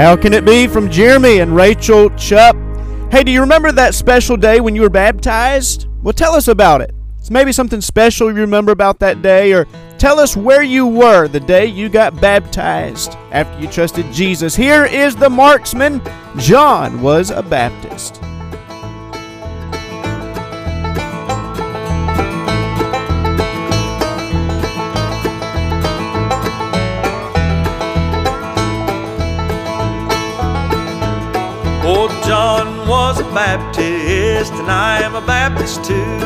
How Can It Be from Jeremy and Rachel Chupp. Hey, do you remember that special day when you were baptized? Well, tell us about it. It's maybe something special you remember about that day, or tell us where you were the day you got baptized after you trusted Jesus. Here is the Marksmen John was a Baptist. Baptist, and I am a Baptist too.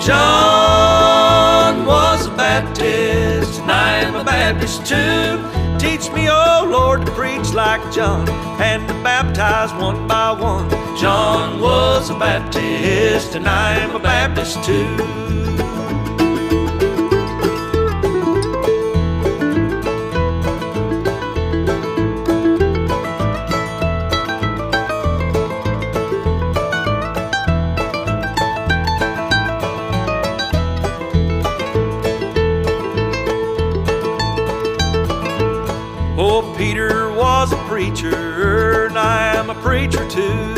John was a Baptist, and I am a Baptist too. Teach me, oh Lord, to preach like John and to baptize one by one. John was a Baptist, and I am a Baptist too. Preacher too.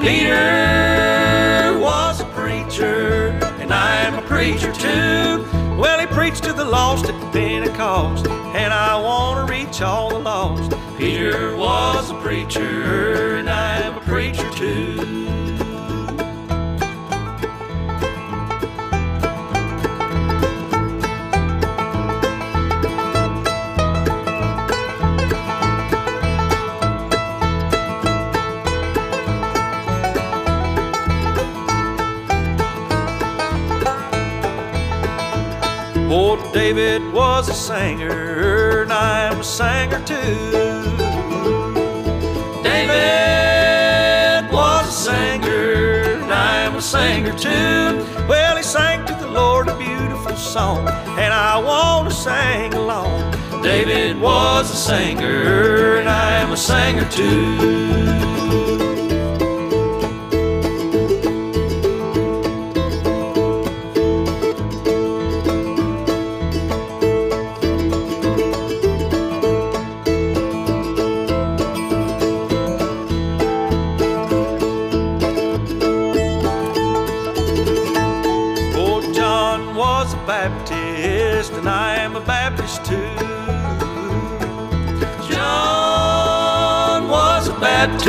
Peter was a preacher, and I am a preacher too. Well, he preached to the lost at Pentecost, and I want to reach all the lost. Peter was a preacher, and I am a preacher too. Oh, David was a singer, and I'm a singer too. David was a singer, and I'm a singer too. Well, he sang to the Lord a beautiful song, and I want to sing along. David was a singer, and I'm a singer too.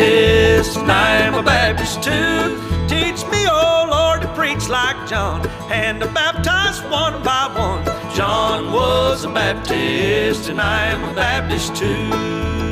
And I am a Baptist too. Teach me, oh Lord, to preach like John and to baptize one by one. John was a Baptist, and I am a Baptist too.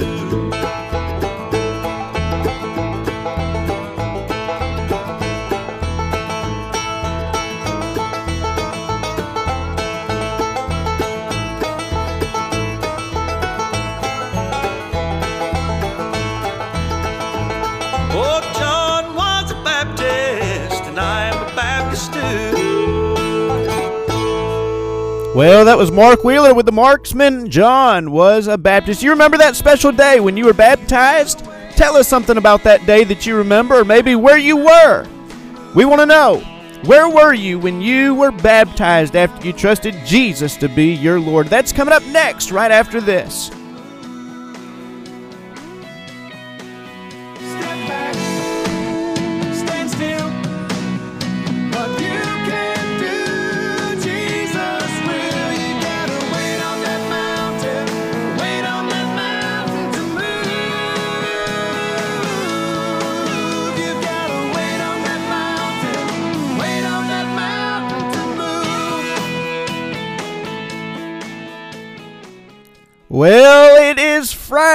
Well, that was Mark Wheeler with the Marksmen. John was a Baptist. You remember that special day when you were baptized? Tell us something about that day that you remember, or maybe where you were. We want to know. Where were you when you were baptized after you trusted Jesus to be your Lord? That's coming up next, right after this.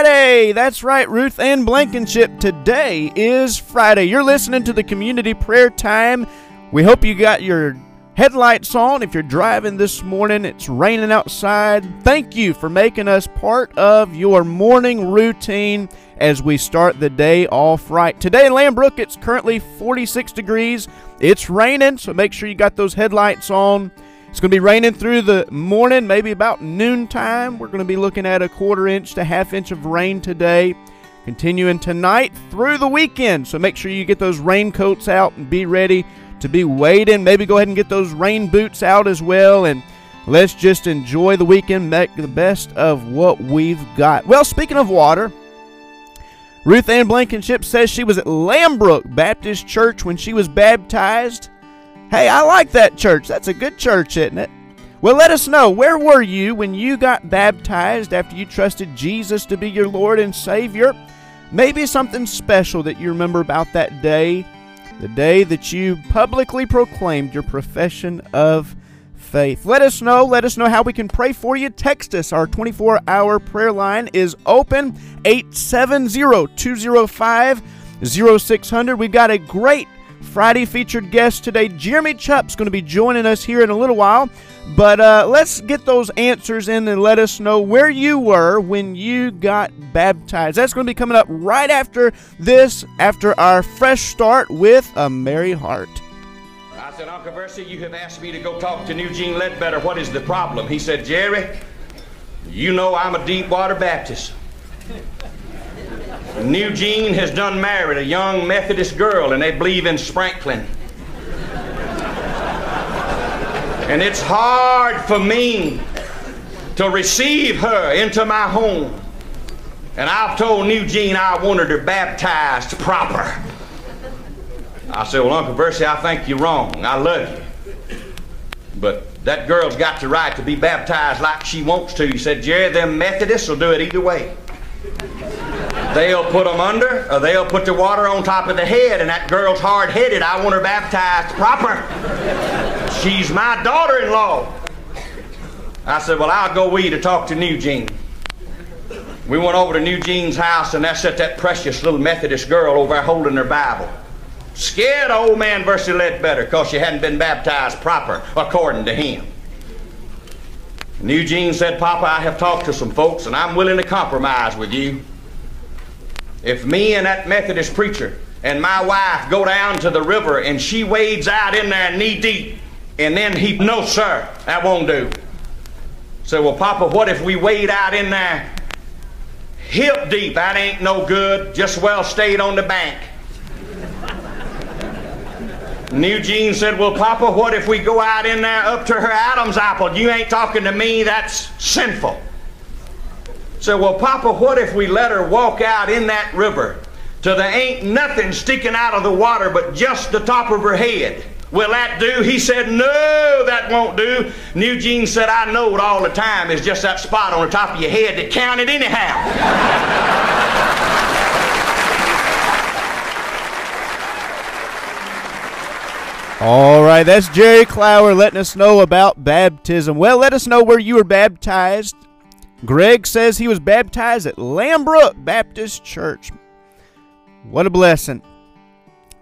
Friday. That's right, Ruth Ann Blankenship. Today is Friday. You're listening to the community prayer time. We hope you got your headlights on. If you're driving this morning, it's raining outside. Thank you for making us part of your morning routine as we start the day off right. Today in Lambrook, it's currently 46 degrees. It's raining, so make sure you got those headlights on. It's going to be raining through the morning, maybe about noontime. We're going to be looking at a quarter inch to half inch of rain today. Continuing tonight through the weekend. So make sure you get those raincoats out and be ready to be wading. Maybe go ahead and get those rain boots out as well. And let's just enjoy the weekend, make the best of what we've got. Well, speaking of water, Ruth Ann Blankenship says she was at Lambrook Baptist Church when she was baptized. Hey, I like that church. That's a good church, isn't it? Well, let us know. Where were you when you got baptized after you trusted Jesus to be your Lord and Savior? Maybe something special that you remember about that day, the day that you publicly proclaimed your profession of faith. Let us know. Let us know how we can pray for you. Text us. Our 24 hour prayer line is open 870 205 0600. We've got a great Friday featured guest today. Jeremy Chupp's going to be joining us here in a little while. But uh, let's get those answers in and let us know where you were when you got baptized. That's going to be coming up right after this, after our fresh start with a merry heart. I said, Uncle Versi, you have asked me to go talk to Eugene Ledbetter. What is the problem? He said, Jerry, you know I'm a Deepwater Baptist. Eugene has done married a young Methodist girl, and they believe in sprinkling. And it's hard for me to receive her into my home. And I've told New Eugene I wanted her baptized proper. I said, Well, Uncle Versi, I think you're wrong. I love you. But that girl's got the right to be baptized like she wants to. He said, Jerry, them Methodists will do it either way. They'll put them under, or they'll put the water on top of the head, and that girl's hard headed. I want her baptized proper. She's my daughter in law. I said, Well, I'll go with you to talk to Eugene. We went over to Eugene's house, and there sat that precious little Methodist girl over there holding her Bible. Scared of old man Versi Ledbetter because she hadn't been baptized proper according to him. And Eugene said, Papa, I have talked to some folks, and I'm willing to compromise with you. If me and that Methodist preacher and my wife go down to the river and she wades out in there knee deep, and then he, no, sir, that won't do. Said, well, Papa, what if we wade out in there hip deep? That ain't no good. Just well stayed on the bank. And Eugene said, Well, Papa, what if we go out in there up to her Adam's apple? You ain't talking to me, that's sinful. Said, Well, Papa, what if we let her walk out in that river till there ain't nothing sticking out of the water but just the top of her head? Will that do? He said, No, that won't do. And Eugene said, I know it all the time. It's just that spot on the top of your head that counted anyhow. All right, that's Jerry Clower letting us know about baptism. Well, let us know where you were baptized. Greg says he was baptized at Lambrook Baptist Church. What a blessing.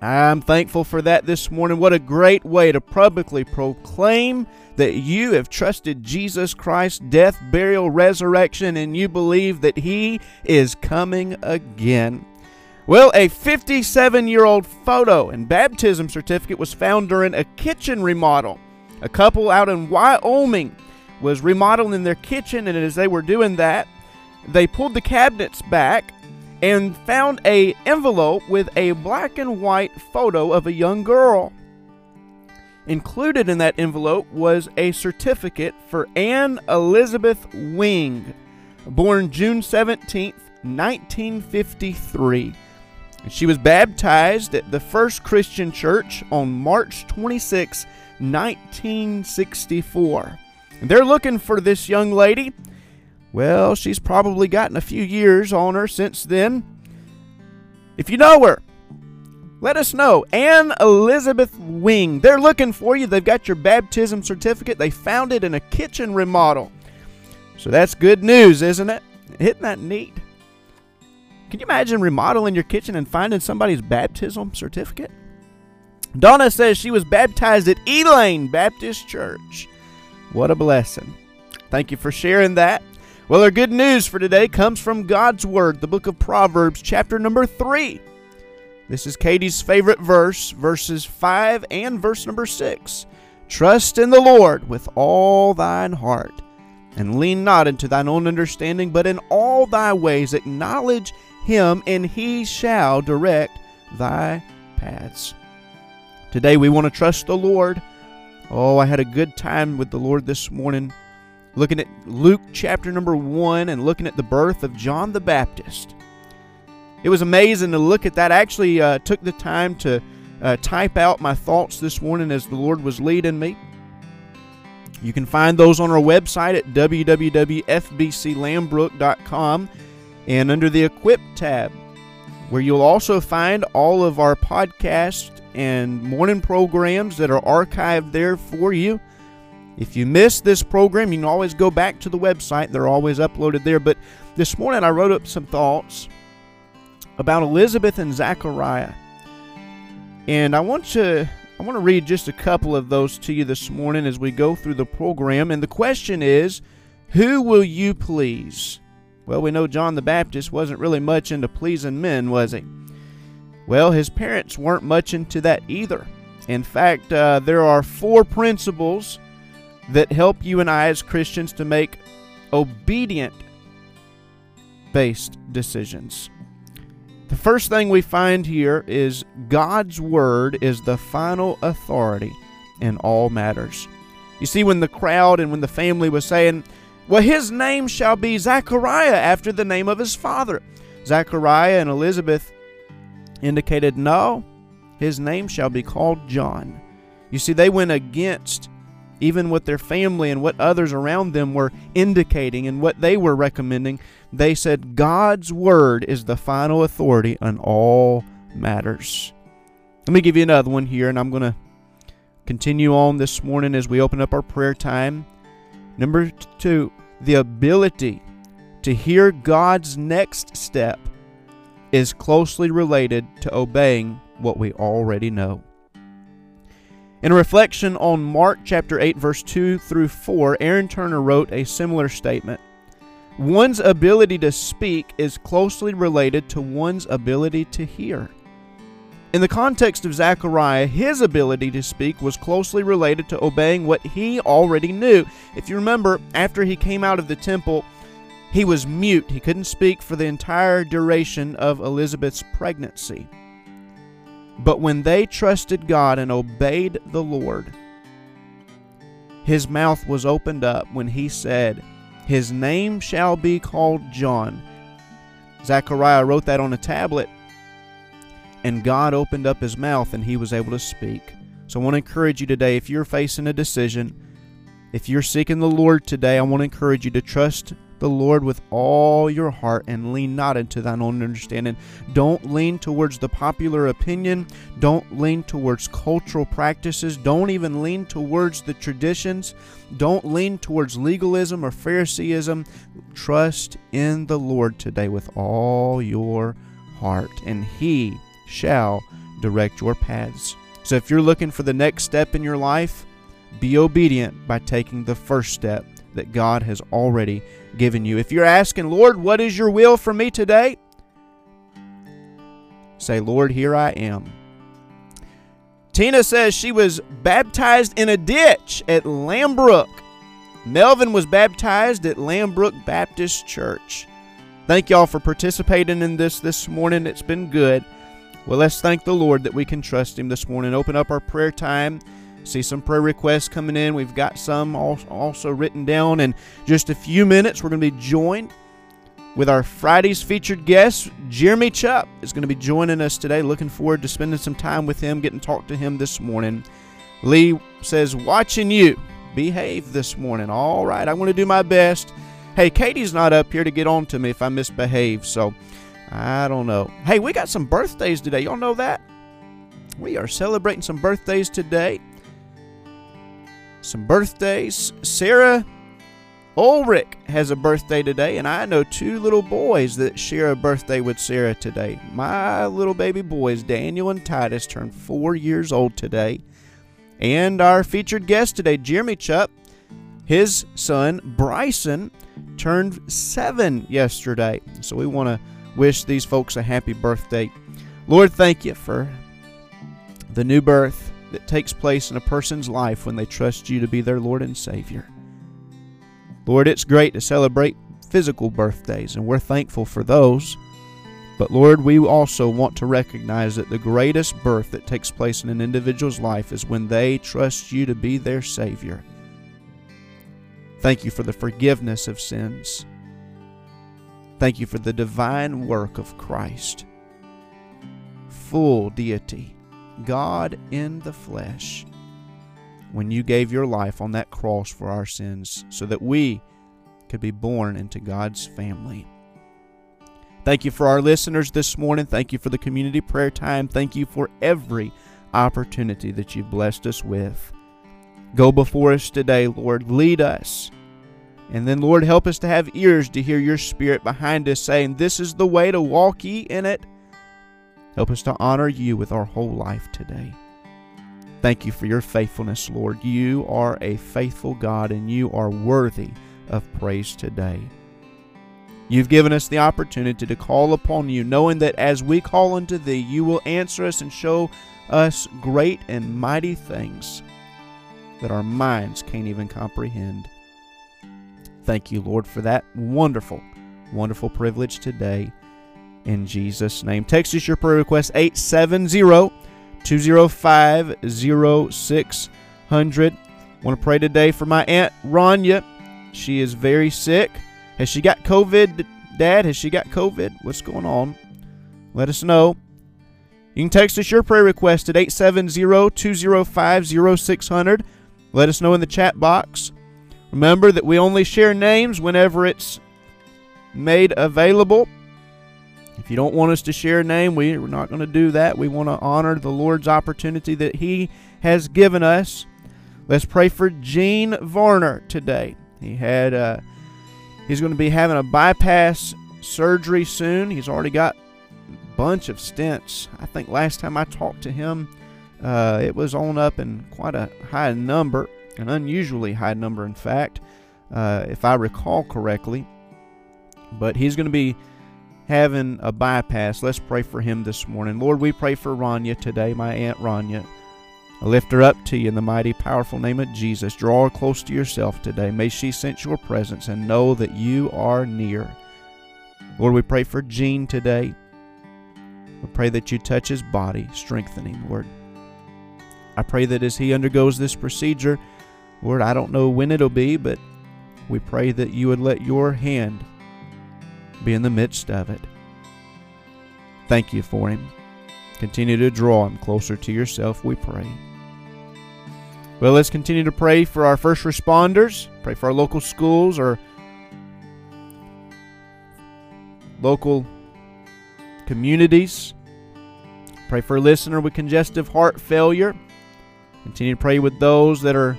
I'm thankful for that this morning. What a great way to publicly proclaim that you have trusted Jesus Christ's death, burial, resurrection, and you believe that He is coming again. Well, a 57 year old photo and baptism certificate was found during a kitchen remodel. A couple out in Wyoming was remodeling their kitchen, and as they were doing that, they pulled the cabinets back and found a envelope with a black and white photo of a young girl. Included in that envelope was a certificate for Anne Elizabeth Wing, born June 17th, 1953. She was baptized at the First Christian Church on March 26, 1964. And they're looking for this young lady. Well, she's probably gotten a few years on her since then. If you know her, let us know. Anne Elizabeth Wing. They're looking for you. They've got your baptism certificate. They found it in a kitchen remodel. So that's good news, isn't it? Isn't that neat? Can you imagine remodeling your kitchen and finding somebody's baptism certificate? Donna says she was baptized at Elaine Baptist Church. What a blessing. Thank you for sharing that. Well, our good news for today comes from God's Word, the book of Proverbs, chapter number 3. This is Katie's favorite verse, verses 5 and verse number 6. Trust in the Lord with all thine heart, and lean not into thine own understanding, but in all thy ways acknowledge him, and he shall direct thy paths. Today we want to trust the Lord. Oh, I had a good time with the Lord this morning looking at Luke chapter number 1 and looking at the birth of John the Baptist. It was amazing to look at that. I actually uh, took the time to uh, type out my thoughts this morning as the Lord was leading me. You can find those on our website at www.fbclambrook.com and under the Equip tab, where you'll also find all of our podcasts and morning programs that are archived there for you. If you miss this program, you can always go back to the website. They're always uploaded there. But this morning I wrote up some thoughts about Elizabeth and Zachariah. And I want to I want to read just a couple of those to you this morning as we go through the program. And the question is, who will you please? Well, we know John the Baptist wasn't really much into pleasing men, was he? Well, his parents weren't much into that either. In fact, uh, there are four principles that help you and I as Christians to make obedient based decisions. The first thing we find here is God's Word is the final authority in all matters. You see, when the crowd and when the family was saying, Well, his name shall be Zechariah after the name of his father. Zechariah and Elizabeth indicated, No, his name shall be called John. You see, they went against even what their family and what others around them were indicating and what they were recommending. They said, God's word is the final authority on all matters. Let me give you another one here, and I'm going to continue on this morning as we open up our prayer time. Number two, the ability to hear God's next step is closely related to obeying what we already know. In reflection on Mark chapter 8 verse 2 through 4, Aaron Turner wrote a similar statement. One's ability to speak is closely related to one's ability to hear. In the context of Zechariah, his ability to speak was closely related to obeying what he already knew. If you remember, after he came out of the temple, he was mute. He couldn't speak for the entire duration of Elizabeth's pregnancy. But when they trusted God and obeyed the Lord, his mouth was opened up when he said, His name shall be called John. Zechariah wrote that on a tablet, and God opened up his mouth and he was able to speak. So I want to encourage you today if you're facing a decision, if you're seeking the Lord today, I want to encourage you to trust the Lord with all your heart and lean not into thine own understanding. Don't lean towards the popular opinion. Don't lean towards cultural practices. Don't even lean towards the traditions. Don't lean towards legalism or Phariseeism. Trust in the Lord today with all your heart, and He shall direct your paths. So if you're looking for the next step in your life, be obedient by taking the first step that God has already given you. If you're asking, Lord, what is your will for me today? Say, Lord, here I am. Tina says she was baptized in a ditch at Lambrook. Melvin was baptized at Lambrook Baptist Church. Thank y'all for participating in this this morning. It's been good. Well, let's thank the Lord that we can trust Him this morning. Open up our prayer time. See some prayer requests coming in. We've got some also written down. In just a few minutes, we're going to be joined with our Friday's featured guest, Jeremy Chupp, is going to be joining us today. Looking forward to spending some time with him, getting to talk to him this morning. Lee says, watching you behave this morning. All right, I'm going to do my best. Hey, Katie's not up here to get on to me if I misbehave, so I don't know. Hey, we got some birthdays today. Y'all know that? We are celebrating some birthdays today some birthdays. Sarah Ulrich has a birthday today, and I know two little boys that share a birthday with Sarah today. My little baby boys, Daniel and Titus, turned four years old today. And our featured guest today, Jeremy Chupp, his son, Bryson, turned seven yesterday. So we want to wish these folks a happy birthday. Lord, thank you for the new birth that takes place in a person's life when they trust you to be their Lord and Savior. Lord, it's great to celebrate physical birthdays, and we're thankful for those. But Lord, we also want to recognize that the greatest birth that takes place in an individual's life is when they trust you to be their Savior. Thank you for the forgiveness of sins. Thank you for the divine work of Christ, full deity God in the flesh when you gave your life on that cross for our sins so that we could be born into God's family. Thank you for our listeners this morning. Thank you for the community prayer time. Thank you for every opportunity that you've blessed us with. Go before us today, Lord. Lead us. And then, Lord, help us to have ears to hear your spirit behind us saying, This is the way to walk ye in it Help us to honor you with our whole life today. Thank you for your faithfulness, Lord. You are a faithful God and you are worthy of praise today. You've given us the opportunity to call upon you, knowing that as we call unto thee, you will answer us and show us great and mighty things that our minds can't even comprehend. Thank you, Lord, for that wonderful, wonderful privilege today in Jesus' name. Text us your prayer request 870 205 0600. Want to pray today for my Aunt Rania. she is very sick. Has she got COVID, Dad? Has she got COVID? What's going on? Let us know. You can text us your prayer request at 870-205-0600. Let us know in the chat box. Remember that we only share names whenever it's made available. If you don't want us to share a name, we- we're not going to do that. We want to honor the Lord's opportunity that He has given us. Let's pray for Gene Varner today. He had uh, he's going to be having a bypass surgery soon. He's already got a bunch of stents. I think last time I talked to him, uh, it was on up in quite a high number, an unusually high number, in fact, uh, if I recall correctly. But he's going to be having a bypass. Let's pray for him this morning. Lord, we pray for Ranya today, my Aunt Ranya. I lift her up to you in the mighty, powerful name of Jesus. Draw her close to yourself today. May she sense your presence and know that you are near. Lord, we pray for Gene today. We pray that you touch his body, strengthen him, Lord. I pray that as he undergoes this procedure, Lord, I don't know when it'll be, but we pray that you would let your hand be in the midst of it. Thank you for him. Continue to draw him closer to yourself, we pray. Well, let's continue to pray for our first responders, pray for our local schools or local communities. Pray for a listener with congestive heart failure. Continue to pray with those that are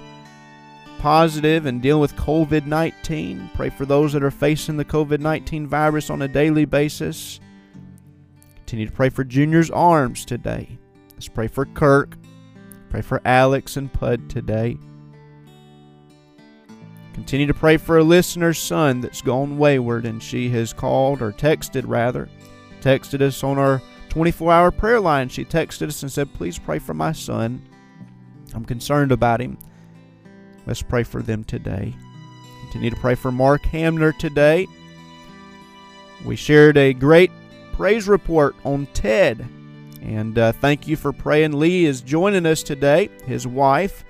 positive and dealing with COVID 19. Pray for those that are facing the COVID 19 virus on a daily basis. Continue to pray for Junior's arms today. Let's pray for Kirk. Pray for Alex and Pud today. Continue to pray for a listener's son that's gone wayward and she has called or texted rather. Texted us on our 24 hour prayer line. She texted us and said, Please pray for my son. I'm concerned about him. Let's pray for them today. Continue to pray for Mark Hamner today. We shared a great praise report on Ted. And uh, thank you for praying. Lee is joining us today, his wife.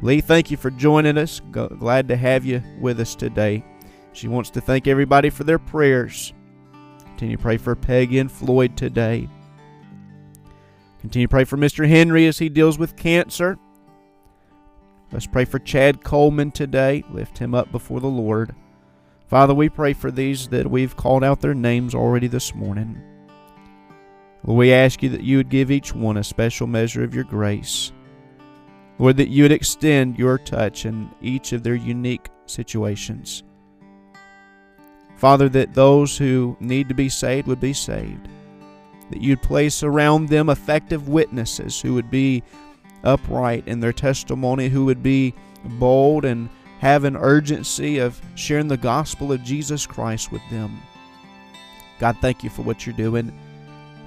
Lee, thank you for joining us. Glad to have you with us today. She wants to thank everybody for their prayers. Continue to pray for Peggy and Floyd today. Continue to pray for Mr. Henry as he deals with cancer. Let's pray for Chad Coleman today. Lift him up before the Lord. Father, we pray for these that we've called out their names already this morning. Lord, we ask you that you would give each one a special measure of your grace. Lord, that you would extend your touch in each of their unique situations. Father, that those who need to be saved would be saved. That you'd place around them effective witnesses who would be upright in their testimony, who would be bold and have an urgency of sharing the gospel of Jesus Christ with them. God, thank you for what you're doing.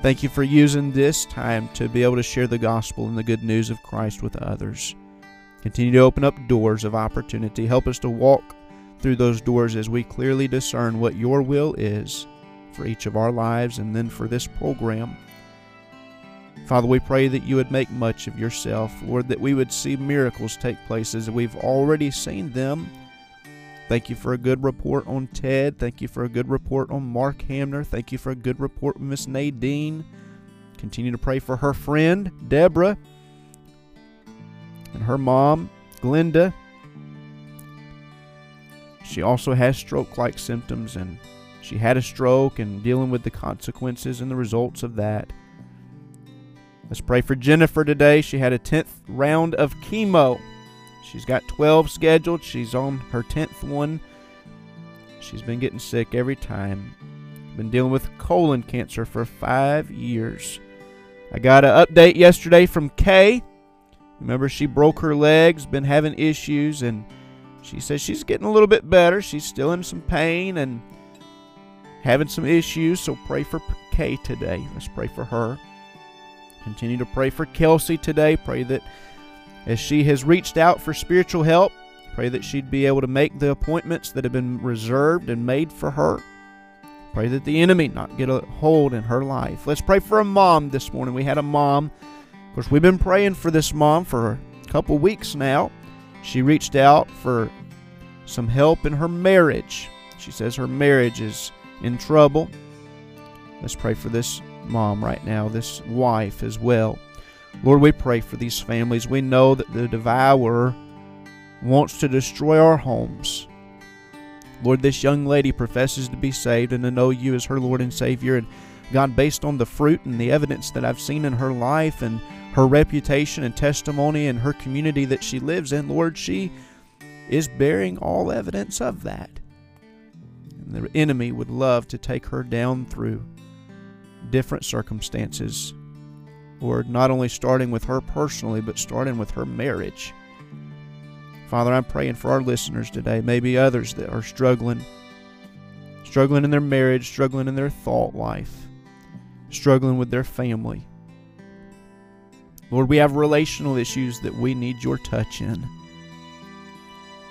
Thank you for using this time to be able to share the gospel and the good news of Christ with others. Continue to open up doors of opportunity. Help us to walk through those doors as we clearly discern what your will is for each of our lives and then for this program. Father, we pray that you would make much of yourself, Lord, that we would see miracles take place as we've already seen them. Thank you for a good report on Ted. Thank you for a good report on Mark Hamner. Thank you for a good report on Miss Nadine. Continue to pray for her friend, Deborah, and her mom, Glenda. She also has stroke like symptoms, and she had a stroke and dealing with the consequences and the results of that. Let's pray for Jennifer today. She had a 10th round of chemo. She's got 12 scheduled. She's on her 10th one. She's been getting sick every time. Been dealing with colon cancer for five years. I got an update yesterday from Kay. Remember, she broke her legs, been having issues, and she says she's getting a little bit better. She's still in some pain and having some issues, so pray for Kay today. Let's pray for her. Continue to pray for Kelsey today. Pray that as she has reached out for spiritual help, pray that she'd be able to make the appointments that have been reserved and made for her. Pray that the enemy not get a hold in her life. Let's pray for a mom this morning. We had a mom. Of course, we've been praying for this mom for a couple weeks now. She reached out for some help in her marriage. She says her marriage is in trouble. Let's pray for this mom right now, this wife as well. Lord, we pray for these families. We know that the devourer wants to destroy our homes. Lord, this young lady professes to be saved and to know you as her Lord and Savior. And God, based on the fruit and the evidence that I've seen in her life and her reputation and testimony and her community that she lives in, Lord, she is bearing all evidence of that. And the enemy would love to take her down through different circumstances. Lord, not only starting with her personally, but starting with her marriage. Father, I'm praying for our listeners today, maybe others that are struggling, struggling in their marriage, struggling in their thought life, struggling with their family. Lord, we have relational issues that we need your touch in.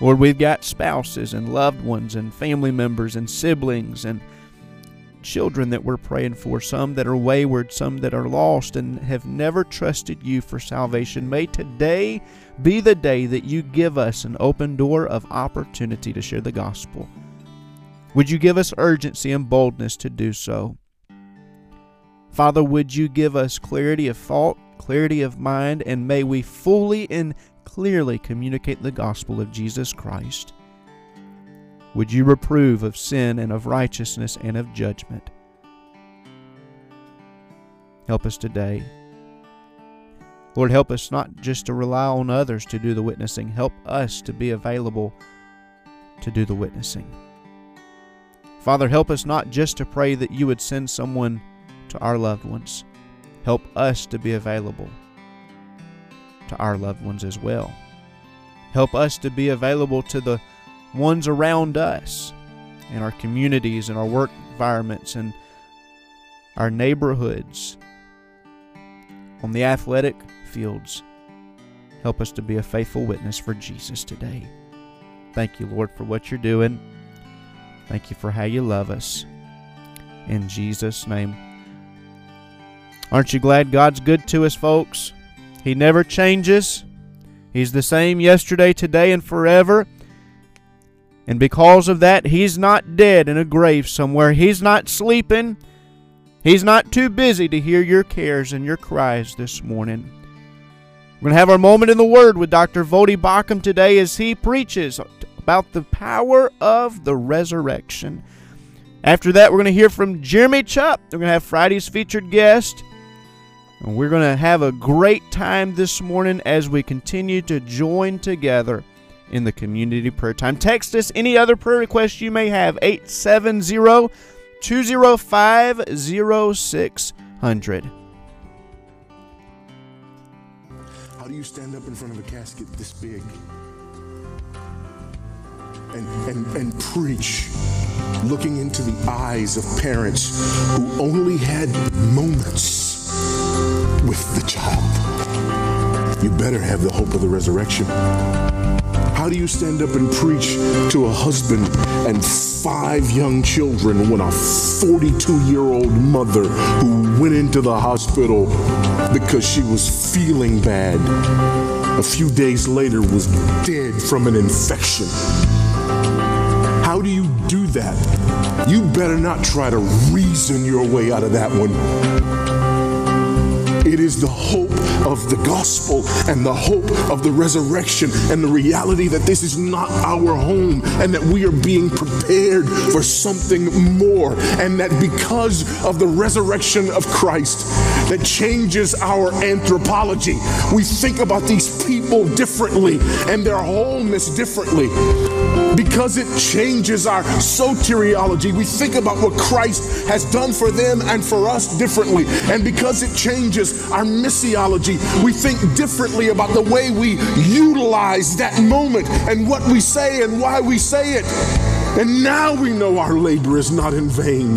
Lord, we've got spouses and loved ones and family members and siblings and children that we're praying for, some that are wayward, some that are lost and have never trusted you for salvation. May today be the day that you give us an open door of opportunity to share the gospel. Would you give us urgency and boldness to do so? Father, would you give us clarity of thought, clarity of mind, and may we fully and clearly communicate the gospel of Jesus Christ? Would you reprove of sin and of righteousness and of judgment? Help us today. Lord, help us not just to rely on others to do the witnessing, help us to be available to do the witnessing. Father, help us not just to pray that you would send someone to our loved ones, help us to be available to our loved ones as well. Help us to be available to the ones around us in our communities in our work environments and our neighborhoods, on the athletic fields. Help us to be a faithful witness for Jesus today. Thank you, Lord, for what you're doing. Thank you for how you love us. In Jesus' name. Aren't you glad God's good to us, folks? He never changes. He's the same yesterday, today, and forever. And because of that, he's not dead in a grave somewhere. He's not sleeping. He's not too busy to hear your cares and your cries this morning. We're going to have our moment in the Word with Dr. Voddie Baucham today as he preaches about the power of the resurrection. After that, we're going to hear from Jeremy Chupp. We're going to have Friday's featured guest. And we're going to have a great time this morning as we continue to join together in the community prayer time. Text us any other prayer requests you may have 870 205 0600. How do you stand up in front of a casket this big and, and, and preach looking into the eyes of parents who only had moments with the child? You better have the hope of the resurrection. How do you stand up and preach to a husband and five young children when a 42 year old mother who went into the hospital because she was feeling bad a few days later was dead from an infection? How do you do that? You better not try to reason your way out of that one. It is the hope of the gospel and the hope of the resurrection and the reality that this is not our home and that we are being prepared for something more. And that because of the resurrection of Christ, that changes our anthropology. We think about these people differently and their wholeness differently because it changes our soteriology. We think about what Christ has done for them and for us differently. And because it changes our missiology, we think differently about the way we utilize that moment and what we say and why we say it. And now we know our labor is not in vain.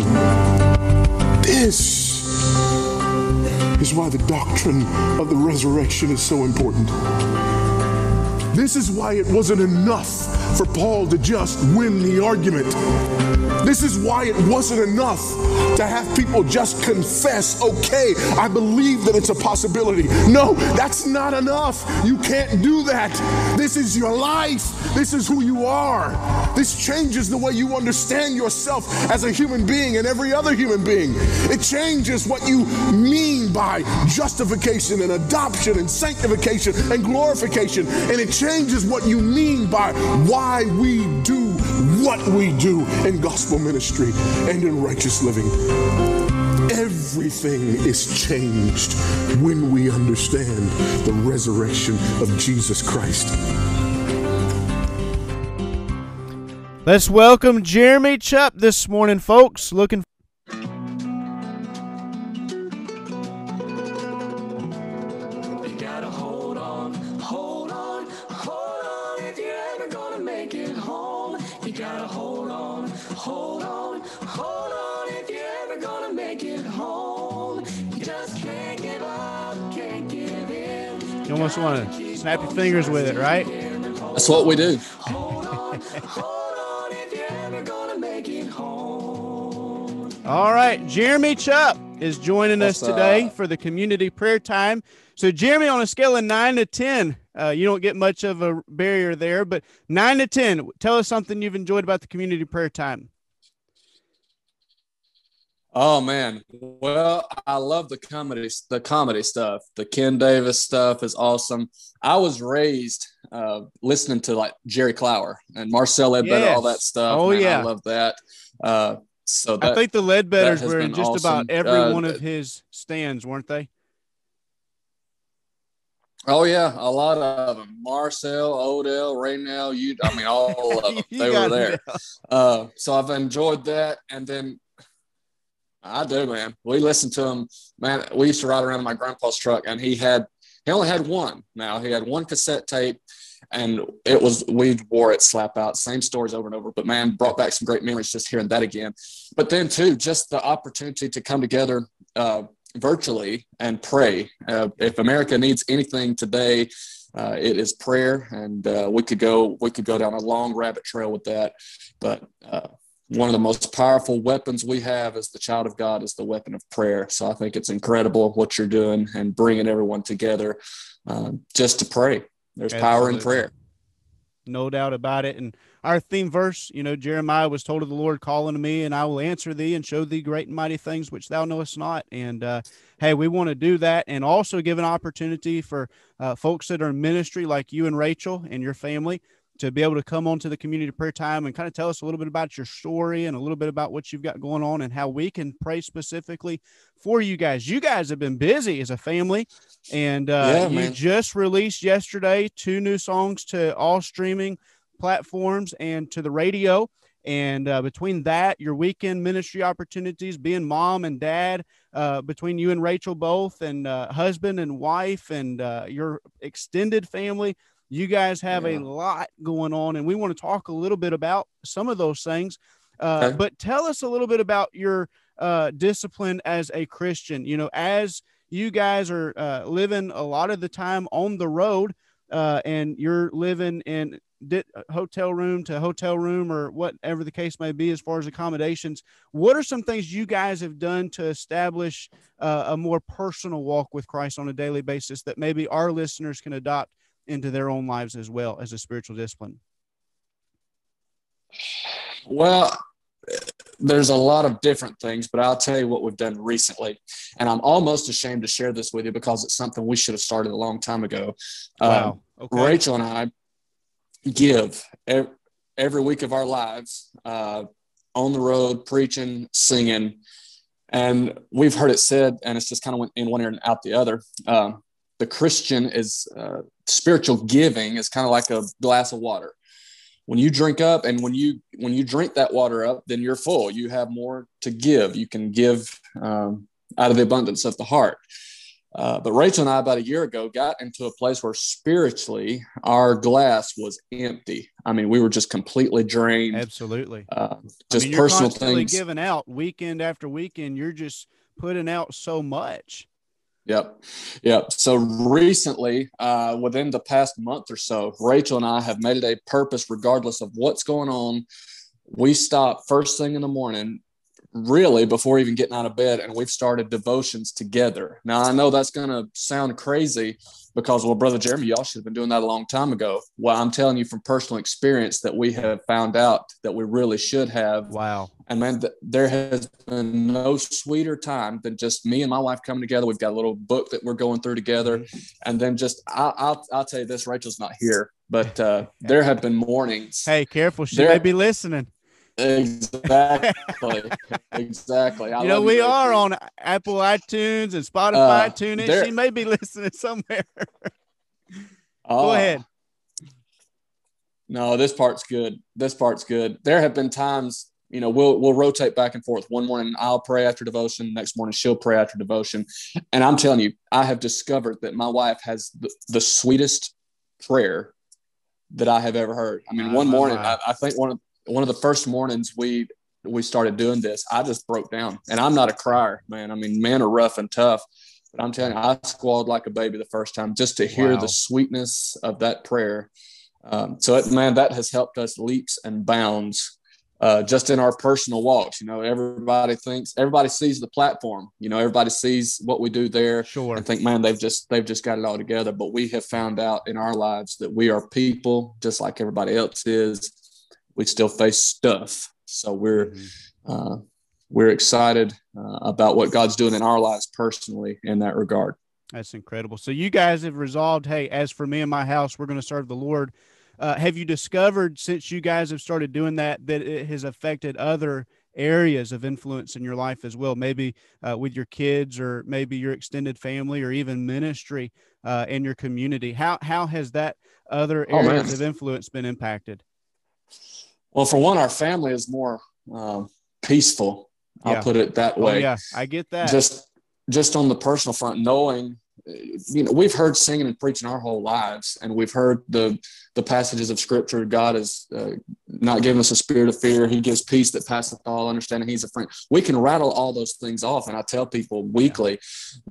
This is why the doctrine of the resurrection is so important. This is why it wasn't enough for Paul to just win the argument. This is why it wasn't enough to have people just confess, okay, I believe that it's a possibility. No, that's not enough. You can't do that. This is your life. This is who you are. This changes the way you understand yourself as a human being and every other human being. It changes what you mean by justification and adoption and sanctification and glorification. And it changes what you mean by why we do what we do in gospel ministry and in righteous living. Everything is changed when we understand the resurrection of Jesus Christ. Let's welcome Jeremy Chupp this morning, folks. Looking Almost want to snap your fingers with it, right? That's what we do. Hold on, hold on if you're ever gonna make it home. All right, Jeremy Chupp is joining us today up? for the community prayer time. So, Jeremy, on a scale of nine to ten, uh, you don't get much of a barrier there, but nine to ten, tell us something you've enjoyed about the community prayer time. Oh man, well, I love the comedy, the comedy stuff. The Ken Davis stuff is awesome. I was raised uh, listening to like Jerry Clower and Marcel Ledbetter, all that stuff. Oh, man, yeah. I love that. Uh, so that, I think the Ledbetters were in just awesome. about every Uh, one of his stands, weren't they? oh yeah, a lot of them. Marcel, Odell, Raynell, you. I mean, all of them. they were there. Uh, so I've enjoyed that. And then I do, man. We listened to him, man. We used to ride around in my grandpa's truck, and he had he only had one. Now he had one cassette tape, and it was we wore it slap out, same stories over and over. But man, brought back some great memories just hearing that again. But then too, just the opportunity to come together uh, virtually and pray. Uh, if America needs anything today, uh, it is prayer, and uh, we could go we could go down a long rabbit trail with that. But uh, one of the most powerful weapons we have as the child of God is the weapon of prayer. So I think it's incredible what you're doing and bringing everyone together um, just to pray. There's power in prayer. no doubt about it. And our theme verse, you know, Jeremiah was told of the Lord, call unto me, and I will answer thee and show thee great and mighty things which thou knowest not. And uh, hey, we want to do that and also give an opportunity for uh, folks that are in ministry like you and Rachel and your family to be able to come onto the community prayer time and kind of tell us a little bit about your story and a little bit about what you've got going on and how we can pray specifically for you guys. You guys have been busy as a family, and uh, Yeah, you just released yesterday two new songs to all streaming platforms and to the radio. And uh, between that, your weekend ministry opportunities, being mom and dad, uh, between you and Rachel both, and uh, husband and wife, and uh, your extended family, you guys have a lot going on. And we want to talk a little bit about some of those things. Uh, Okay. But tell us a little bit about your uh, discipline as a Christian. You know, as you guys are uh, living a lot of the time on the road, uh, and you're living in di- hotel room to hotel room or whatever the case may be as far as accommodations what are some things you guys have done to establish uh, a more personal walk with christ on a daily basis that maybe our listeners can adopt into their own lives as well as a spiritual discipline Well, there's a lot of different things, but I'll tell you what we've done recently. And I'm almost ashamed to share this with you because it's something we should have started a long time ago. Um, wow okay Rachel and I give every, every week of our lives uh, on the road, preaching, singing. And we've heard it said, and it's just kind of went in one ear and out the other. Um, the Christian is uh, spiritual giving is kind of like a glass of water. When you drink up, and when you when you drink that water up, then you're full. You have more to give. You can give um, out of the abundance of the heart. Uh, but Rachel and I, about a year ago, got into a place where spiritually our glass was empty. I mean, we were just completely drained. absolutely Uh, I just mean, you're personal constantly things. giving out weekend after weekend you're just putting out so much Yep. Yep. So recently, uh, within the past month or so, Rachel and I have made it a purpose, regardless of what's going on. We stop first thing in the morning, really before even getting out of bed, and we've started devotions together. Now, I know that's going to sound crazy because, well, Brother Jeremy, y'all should have been doing that a long time ago. Well, I'm telling you from personal experience that we have found out that we really should have. Wow. And man, th- there has been no sweeter time than just me and my wife coming together. We've got a little book that we're going through together, and then just I, I'll I'll tell you this: Rachel's not here, but uh, there have been mornings. Hey, careful. She There- may be listening. Exactly, exactly. I you know, we are on Apple iTunes and Spotify Uh, tuning. there- She may be listening somewhere. Oh, Go ahead. No, this part's good. This part's good. There have been times, you know, we'll we'll rotate back and forth. One morning I'll pray after devotion. Next morning she'll pray after devotion. And I'm telling you, I have discovered that my wife has the, the sweetest prayer that I have ever heard. I mean, My, one morning. I, I think one of one of the first mornings we we started doing this, I just broke down. And I'm not a crier, man. I mean, men are rough and tough. But I'm telling you, I squalled like a baby the first time just to hear Wow. the sweetness of that prayer. Um, so, it, man, that has helped us leaps and bounds uh, just in our personal walks. You know, everybody thinks, everybody sees the platform. You know, everybody sees what we do there Sure. and think, man, they've just they've just got it all together. But we have found out in our lives that we are people just like everybody else is. We still face stuff, so we're Mm-hmm. uh, we're excited uh, about what God's doing in our lives personally in that regard. That's incredible. So you guys have resolved, hey, as for me and my house, we're going to serve the Lord. Uh, have you discovered since you guys have started doing that that it has affected other areas of influence in your life as well? Maybe uh, with your kids, or maybe your extended family, or even ministry uh, in your community. How how has that other Oh, areas of influence been impacted? Well, for one, our family is more um, peaceful. I'll Yeah. put it that Oh way. yeah, I get that. just just on the personal front knowing you know we've heard singing and preaching our whole lives and we've heard the the passages of scripture god has uh, not given us a spirit of fear he gives peace that passeth all understanding he's a friend we can rattle all those things off and i tell people weekly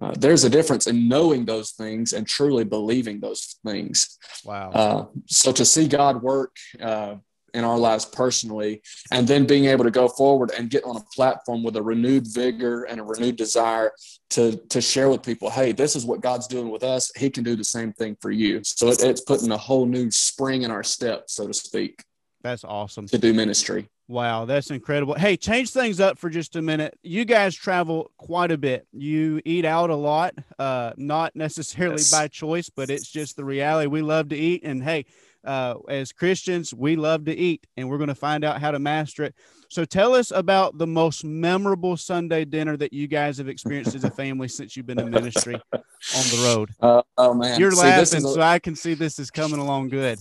uh, there's a difference in knowing those things and truly believing those things wow. uh, so to see God work uh, in our lives personally, and then being able to go forward and get on a platform with a renewed vigor and a renewed desire to to share with people, hey, this is what God's doing with us. He can do the same thing for you. So it, it's putting a whole new spring in our step, so to speak, That's awesome. to do ministry. Wow, that's incredible. Hey, change things up for just a minute. You guys travel quite a bit. You eat out a lot, uh, not necessarily Yes. by choice, but it's just the reality. We love to eat, and hey, uh, as Christians, we love to eat, and we're going to find out how to master it. So, tell us about the most memorable Sunday dinner that you guys have experienced as a family since you've been in ministry on the road. Uh, oh man, You're See, laughing, a, so I can see this is coming along good.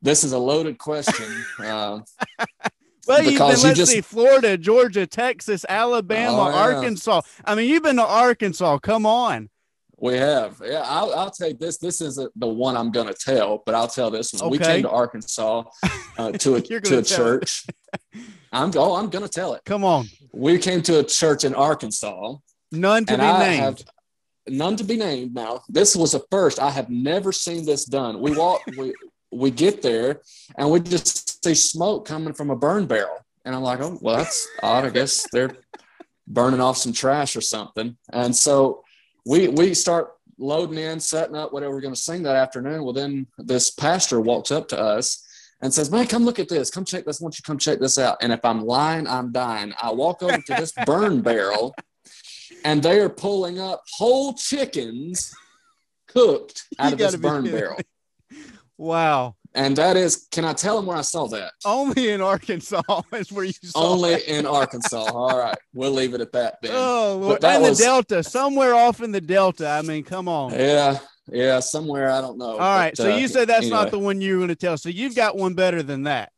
this is a loaded question. Uh, Well, you've been, you let's just- see, Florida, Georgia, Texas, Alabama, Oh, yeah. Arkansas. I mean, you've been to Arkansas. Come on. We have, yeah. I'll, I'll you this. This isn't the one I'm going to tell, but I'll tell this one. We came to Arkansas uh, to a to a church. I'm oh, I'm going to tell it. Come on. We came to a church in Arkansas, None to be I named. have none to be named. Now, this was a first. I have never seen this done. We walk, we we get there, and we just see smoke coming from a burn barrel, and I'm like, oh, well, that's odd. I guess they're burning off some trash or something. And so we we start loading in, setting up whatever we're going to sing that afternoon. Well, then this pastor walks up to us and says, "Man, come look at this. Come check this. I want you come check this out." And if I'm lying, I'm dying. I walk over to this burn barrel, and they are pulling up whole chickens cooked out You of this burn kidding barrel. wow. And that is, can I tell them where I saw that? Only in Arkansas is where you saw Only that. in Arkansas. All right, we'll leave it at that then. Oh, Lord. And was- the Delta, somewhere off in the Delta. I mean, come on. Yeah, yeah, somewhere I don't know. All right. But, So uh, you said that's not the one you were going to tell. So you've got one better than that.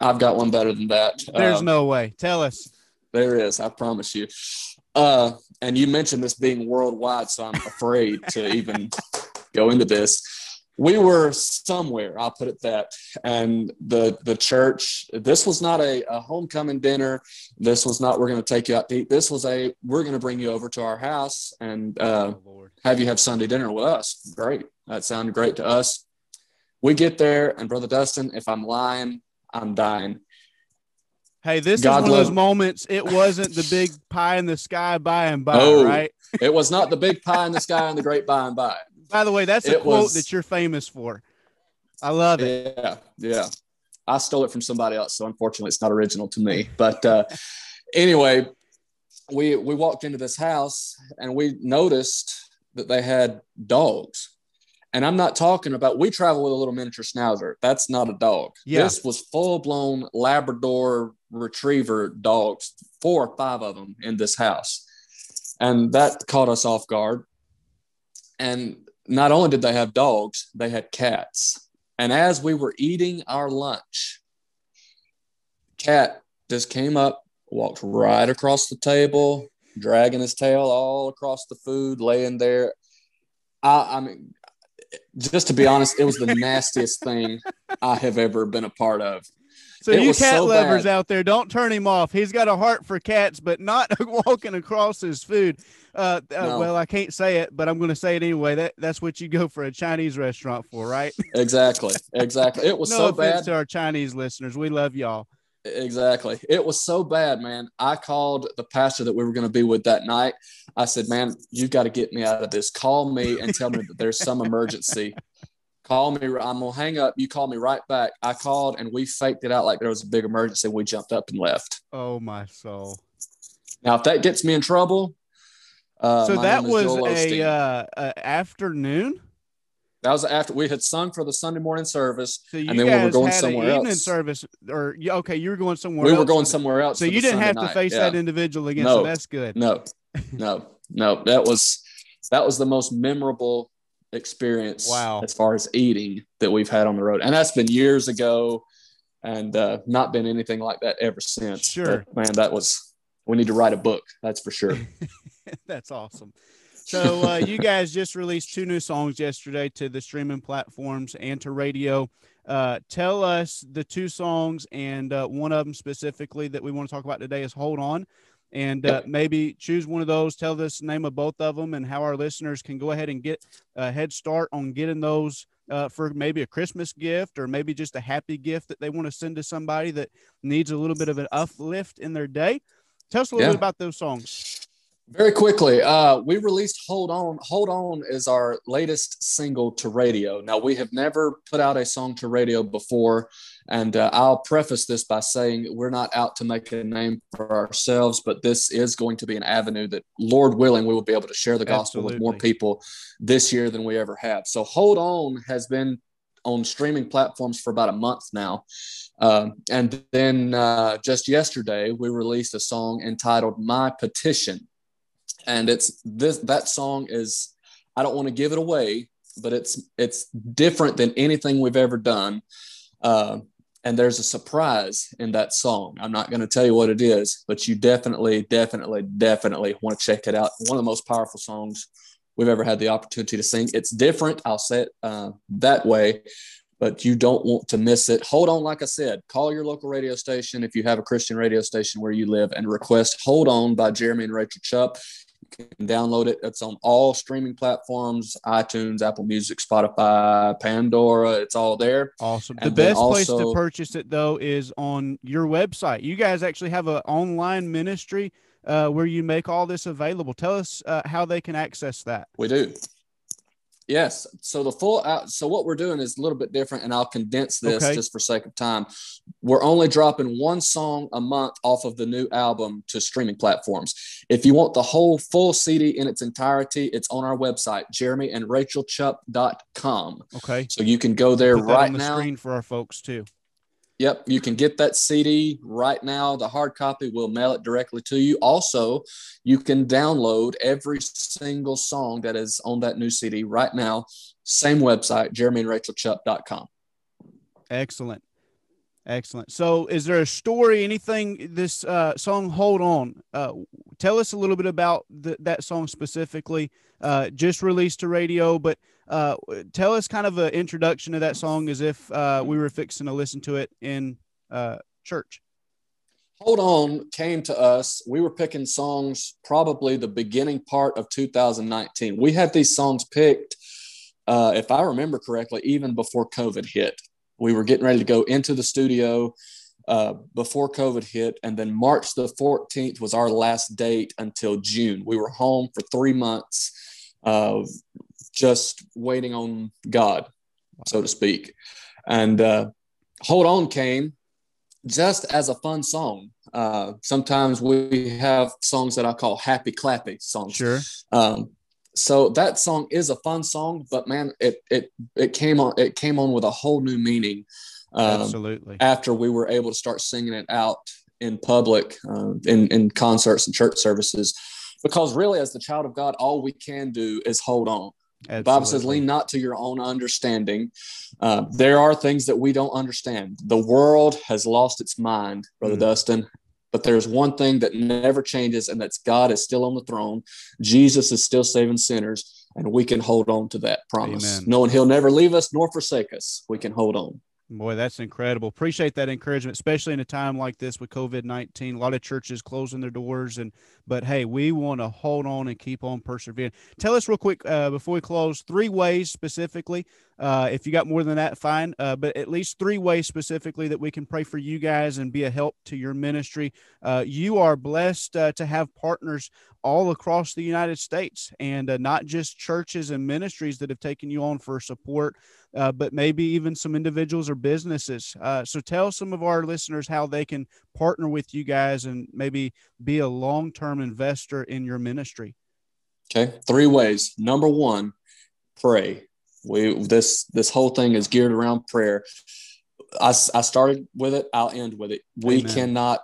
I've got one better than that. There's Um, no way. Tell us. There is, I promise you. Uh, and you mentioned this being worldwide, so I'm afraid to even go into this. We were somewhere i'll put it that. And the the church this was not a, a homecoming dinner. This was not we're going to take you out to eat. This was a we're going to bring you over to our house and uh, Oh, have you have sunday dinner with us. Great. That sounded great to us. We get there and brother dustin if i'm lying i'm dying. Hey, this God is one of those moments. It wasn't the big pie in the sky by and by, Oh. right? it was not the big pie in the sky and the great by and by By the way, that's a quote was- that you're famous for. I love it. Yeah, yeah. I stole it from somebody else, so unfortunately, it's not original to me. But uh, anyway, we we walked into this house and we noticed that they had dogs. And I'm not talking about we travel with a little miniature schnauzer. That's not a dog. Yeah. This was full blown Labrador retriever dogs, four or five of them in this house. And that caught us off guard. And not only did they have dogs, they had cats. And as we were eating our lunch, cat just came up, walked right across the table, dragging his tail all across the food, laying there. I, I mean, just to be honest, it was the nastiest thing I have ever been a part of. So It you cat so lovers bad. out there, don't turn him off. He's got a heart for cats, but not walking across his food. Uh, uh, No. Well, I can't say it, but I'm going to say it anyway. That that's what you go for a Chinese restaurant for, right? Exactly, exactly. It was no so bad. to our Chinese listeners. We love y'all. Exactly. It was so bad, man. I called the pastor that we were going to be with that night. I said, man, you've got to get me out of this. Call me and tell me that there's some emergency. Call me. I'm going to hang up. You call me right back. I called and we faked it out like there was a big emergency. We jumped up and left. Oh my soul. Now, if that gets me in trouble, uh, so that was a, uh, a afternoon. that was after we had sung for the Sunday morning service. So you And then we were going had somewhere evening else. service, or okay, you were going somewhere. We were going somewhere else. So you didn't Sunday have to night. face Yeah. that individual again. So No. that's good. No, no, no. That was that was the most memorable experience. Wow. As far as eating that we've had on the road, and that's been years ago, and uh, not been anything like that ever since. Sure. But, man. That was. We need to write a book. That's for sure. That's awesome. So uh, you guys just released two new songs yesterday to the streaming platforms and to radio. Uh, tell us the two songs and uh, one of them specifically that we want to talk about today is "Hold On," and uh, maybe choose one of those. Tell us the name of both of them and how our listeners can go ahead and get a head start on getting those uh, for maybe a Christmas gift or maybe just a happy gift that they want to send to somebody that needs a little bit of an uplift in their day. Tell us a little Yeah. bit about those songs. Very quickly, uh, we released "Hold On." "Hold On" is our latest single to radio. Now, we have never put out a song to radio before, and uh, I'll preface this by saying we're not out to make a name for ourselves, but this is going to be an avenue that, Lord willing, we will be able to share the gospel with more people this year than we ever have. So, "Hold On" has been on streaming platforms for about a month now. Um, and then uh, just yesterday, we released a song entitled My Petition. And it's this that song is I don't want to give it away, but it's it's different than anything we've ever done. Uh, and there's a surprise in that song. I'm not going to tell you what it is, but you definitely, definitely, definitely want to check it out. One of the most powerful songs we've ever had the opportunity to sing. It's different. I'll say it uh, that way, but you don't want to miss it. Hold on, like I said, call your local radio station if you have a Christian radio station where you live and request Hold On by Jeremy and Rachel Chupp. Can download it. It's on all streaming platforms iTunes, Apple Music, Spotify, Pandora. It's all there. Awesome. The And then best place to purchase it though is on your website. You guys actually have an online ministry uh, where you make all this available. Tell us uh, how they can access that. We do. Yes. So the full out. So what we're doing is a little bit different, and I'll condense this Okay. just for sake of time. We're only dropping one song a month off of the new album to streaming platforms. If you want the whole full CD in its entirety, it's on our website, jeremyandrachelchupp.com. Okay. So you can go there right on the now. screen for our folks too. Yep, you can get that CD right now. The hard copy, we'll mail it directly to you. Also, you can download every single song that is on that new CD right now. Same website, jeremyandrachelchupp.com. Excellent. Excellent. So, is there a story, anything this uh, song "Hold On"? Uh, tell us a little bit about the, that song specifically. Uh, just released to radio, but Uh, tell us kind of an introduction to that song as if uh, we were fixing to listen to it in uh, church. Hold On came to us. We were picking songs probably the beginning part of 2019. We had these songs picked, uh, if I remember correctly, even before COVID hit. We were getting ready to go into the studio uh, before COVID hit, and then March the 14th was our last date until June. We were home for three months, uh, just waiting on God, so to speak. And uh, Hold On came just as a fun song. Uh, sometimes we have songs that I call happy clappy songs. Sure. Um, so that song is a fun song, but man, it it it came on it came on with a whole new meaning. Um, Absolutely. After we were able to start singing it out in public, uh, in in concerts and church services, because really, as the child of God, all we can do is hold on. The Bible says, lean not to your own understanding. Uh, there are things that we don't understand. The world has lost its mind, Brother Mm. Dustin. But there's one thing that never changes, and that's God is still on the throne. Jesus is still saving sinners, and we can hold on to that promise. Amen. Knowing He'll never leave us nor forsake us, we can hold on. Boy, that's incredible. Appreciate that encouragement, especially in a time like this with COVID nineteen. A lot of churches closing their doors, and but hey, we want to hold on and keep on persevering. Tell us real quick uh, before we close three ways specifically. Uh, if you got more than that, fine. Uh, but at least three ways specifically that we can pray for you guys and be a help to your ministry. Uh, you are blessed uh, to have partners all across the United States, and uh, not just churches and ministries that have taken you on for support uh, but maybe even some individuals or businesses. Uh, so tell some of our listeners how they can partner with you guys and maybe be a long term investor in your ministry. Okay, three ways. Number one, pray. We this this whole thing is geared around prayer. I, I started with it. I'll end with it. We Amen. cannot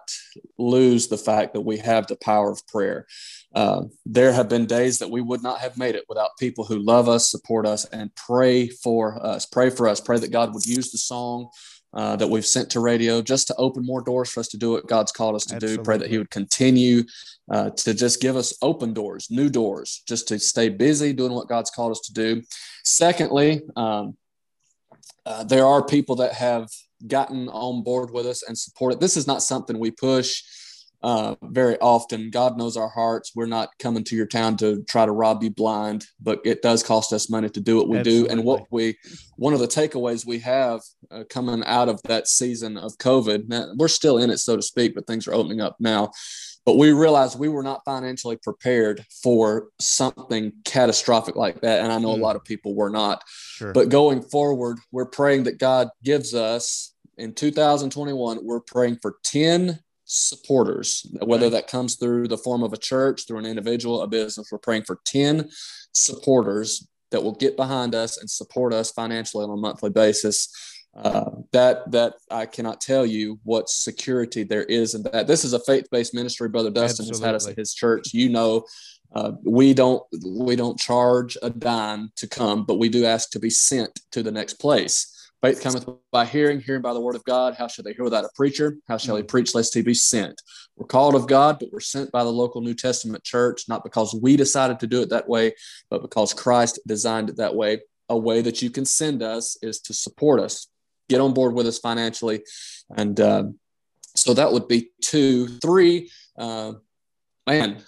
lose the fact that we have the power of prayer. Uh, there have been days that we would not have made it without people who love us, support us, and pray for us. Pray for us. Pray that God would use the song uh, that we've sent to radio just to open more doors for us to do what God's called us to do. Pray that He would continue uh, to just give us open doors, new doors, just to stay busy doing what God's called us to do. Secondly, um, uh, there are people that have gotten on board with us and supported. This is not something we push uh, very often. God knows our hearts. We're not coming to your town to try to rob you blind, but it does cost us money to do what we do. And what we, one of the takeaways we have uh, coming out of that season of COVID, now, we're still in it, so to speak, but things are opening up now. But we realized we were not financially prepared for something catastrophic like that. And I know Mm. a lot of people were not. Sure. But going forward, we're praying that God gives us in 2021, we're praying for 10 supporters, whether that comes through the form of a church, through an individual, a business. We're praying for 10 supporters that will get behind us and support us financially on a monthly basis. Uh, that that I cannot tell you what security there is in that. This is a faith-based ministry. Brother Dustin has had us at his church. You know, uh, we don't we don't charge a dime to come, but we do ask to be sent to the next place. Faith cometh by hearing, hearing by the word of God. How shall they hear without a preacher? How shall he preach lest he be sent? We're called of God, but we're sent by the local New Testament church, not because we decided to do it that way, but because Christ designed it that way. A way that you can send us is to support us, get on board with us financially, and um, so that would be two, three. Uh, man,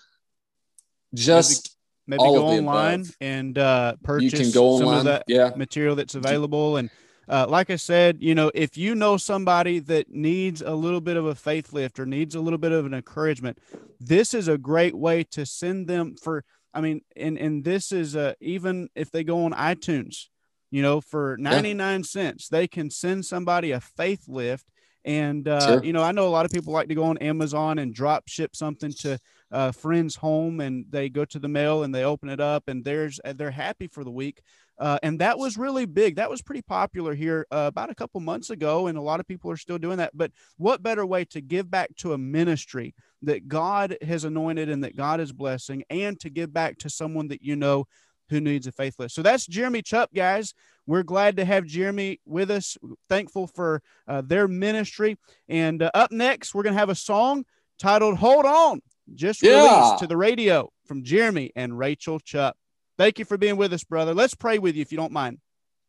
just maybe all go online above. and uh, you purchase can go some of online. that Yeah, material that's available. And uh, like I said, you know, if you know somebody that needs a little bit of a faith lift or needs a little bit of an encouragement, this is a great way to send them for. I mean, and and this is uh, even if they go on iTunes, you know, for ninety nine cents, they can send somebody a faith lift. And uh, Sure. you know, I know a lot of people like to go on Amazon and drop ship something to a friend's home, and they go to the mail and they open it up, and there's they're happy for the week. Uh, and that was really big. That was pretty popular here uh, about a couple months ago, and a lot of people are still doing that. But what better way to give back to a ministry that God has anointed and that God is blessing, and to give back to someone that you know who needs a faithless. So that's Jeremy Chupp, guys. We're glad to have Jeremy with us. Thankful for uh, their ministry. And uh, up next, we're going to have a song titled "Hold On," just Yeah. released to the radio from Jeremy and Rachel Chupp. Thank you for being with us, brother. Let's pray with you if you don't mind.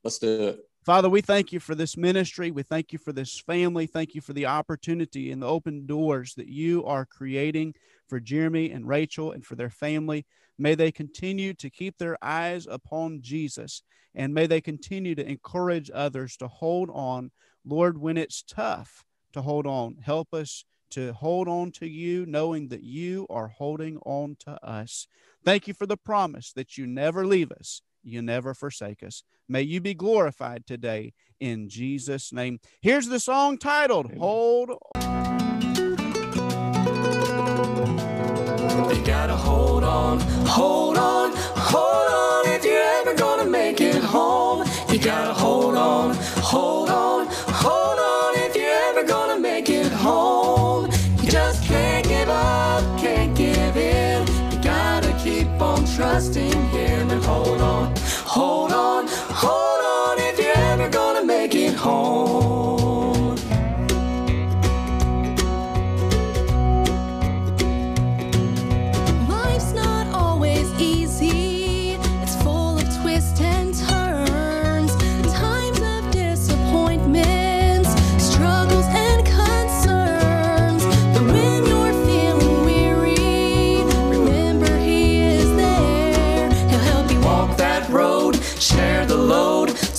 Let's do it. Father, we thank you for this ministry. We thank you for this family. Thank you for the opportunity and the open doors that you are creating for Jeremy and Rachel and for their family. May they continue to keep their eyes upon Jesus and may they continue to encourage others to hold on. Lord, when it's tough to hold on, help us to hold on to you, knowing that you are holding on to us. Thank you for the promise that you never leave us, you never forsake us. May you be glorified today in Jesus' name. Here's the song titled Hold Gotta hold on, hold on,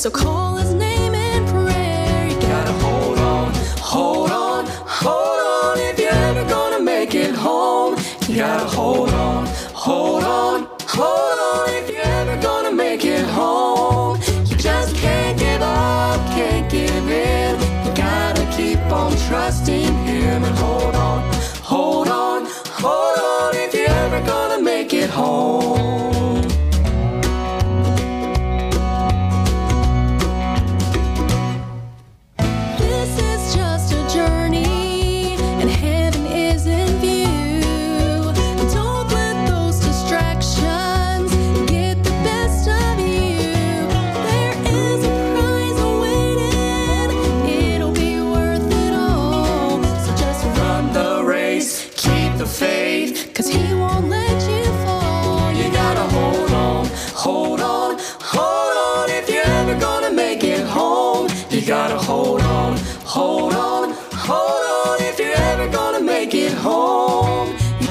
So call His name in prayer. You gotta hold on, hold on, hold on if you're ever gonna make it home. You gotta hold on, hold on, hold on if you're ever gonna make it home. You just can't give up, can't give in. You gotta keep on trusting Him and hold on, hold on, hold on if you're ever gonna make it home.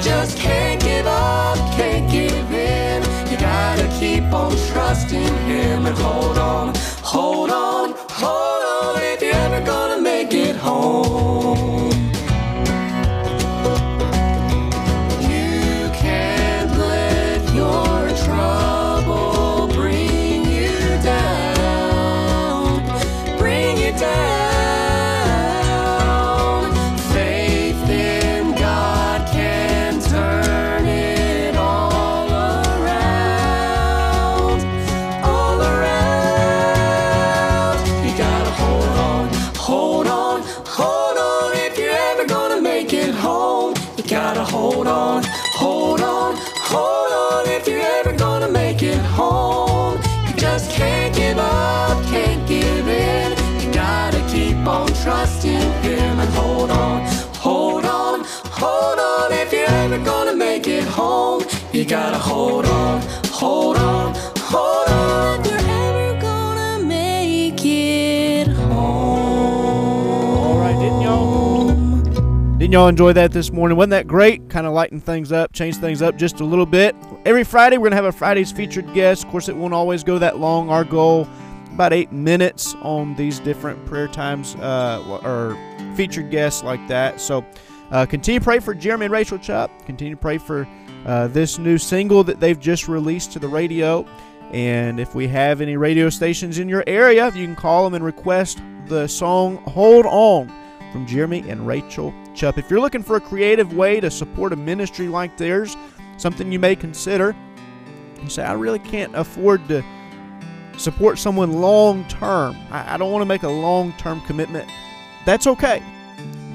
Just can't give up, can't give in. You gotta keep on trusting Him and hold on, hold on, hold on if you're ever gonna make it home. You gotta hold on, hold on, hold on. If you're ever gonna make it home. All right, didn't y'all? Didn't y'all enjoy that this morning? Wasn't that great? Kind of lighten things up, change things up just a little bit. Every Friday, we're going to have a Friday's featured guest. Of course, it won't always go that long. Our goal, about eight minutes on these different prayer times uh, or featured guests like that. So uh, continue to pray for Jeremy and Rachel Chupp. Continue to pray for uh, this new single that they've just released to the radio. And if we have any radio stations in your area, you can call them and request the song Hold On from Jeremy and Rachel Chupp. If you're looking for a creative way to support a ministry like theirs, something you may consider, you say, I really can't afford to support someone long term. I, I don't want to make a long term commitment. That's okay.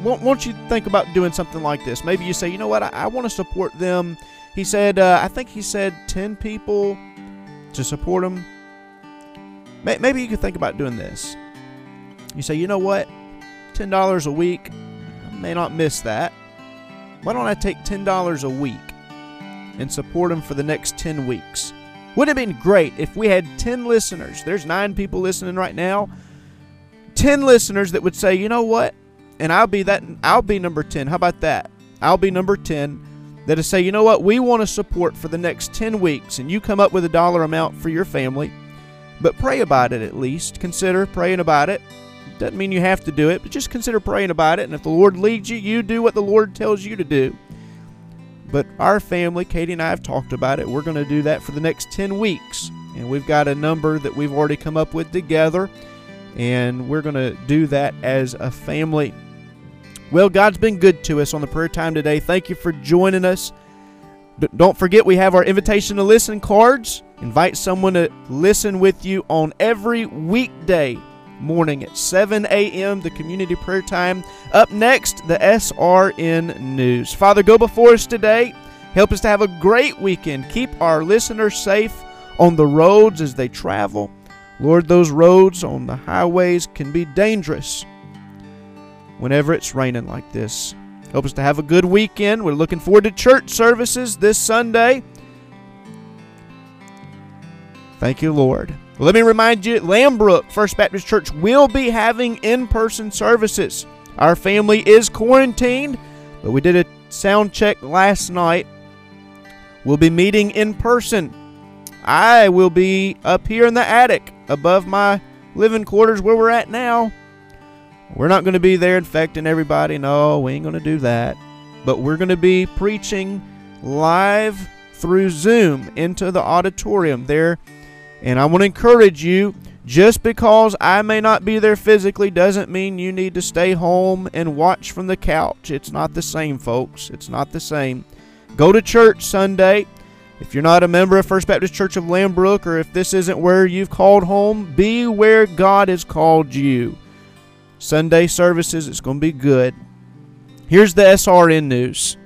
Won't, won't you think about doing something like this? Maybe you say, you know what, I, I want to support them. He said, uh, I think he said 10 people to support him. May, maybe you could think about doing this. You say, you know what, $10 a week, I may not miss that. Why don't I take $10 a week and support him for the next 10 weeks? Wouldn't it have been great if we had 10 listeners? There's nine people listening right now. 10 listeners that would say, you know what? And I'll be that, I'll be number 10. How about that? I'll be number 10 that'll say, you know what? We want to support for the next 10 weeks. And you come up with a dollar amount for your family. But pray about it at least. Consider praying about it. Doesn't mean you have to do it, but just consider praying about it. And if the Lord leads you, you do what the Lord tells you to do. But our family, Katie and I have talked about it. We're going to do that for the next 10 weeks. And we've got a number that we've already come up with together. And we're going to do that as a family. Well, God's been good to us on the prayer time today. Thank you for joining us. D- Don't forget, we have our invitation to listen cards. Invite someone to listen with you on every weekday morning at 7 a.m., the community prayer time. Up next, the SRN News. Father, go before us today. Help us to have a great weekend. Keep our listeners safe on the roads as they travel. Lord, those roads on the highways can be dangerous whenever it's raining like this. Help us to have a good weekend. We're looking forward to church services this Sunday. Thank you, Lord. Well, let me remind you, Lambrook First Baptist Church will be having in-person services. Our family is quarantined, but we did a sound check last night. We'll be meeting in person. I will be up here in the attic above my living quarters where we're at now. We're not going to be there infecting everybody. No, we ain't going to do that. But we're going to be preaching live through Zoom into the auditorium there. And I want to encourage you just because I may not be there physically doesn't mean you need to stay home and watch from the couch. It's not the same, folks. It's not the same. Go to church Sunday. If you're not a member of First Baptist Church of Lambrook or if this isn't where you've called home, be where God has called you. Sunday services, it's going to be good. Here's the SRN news.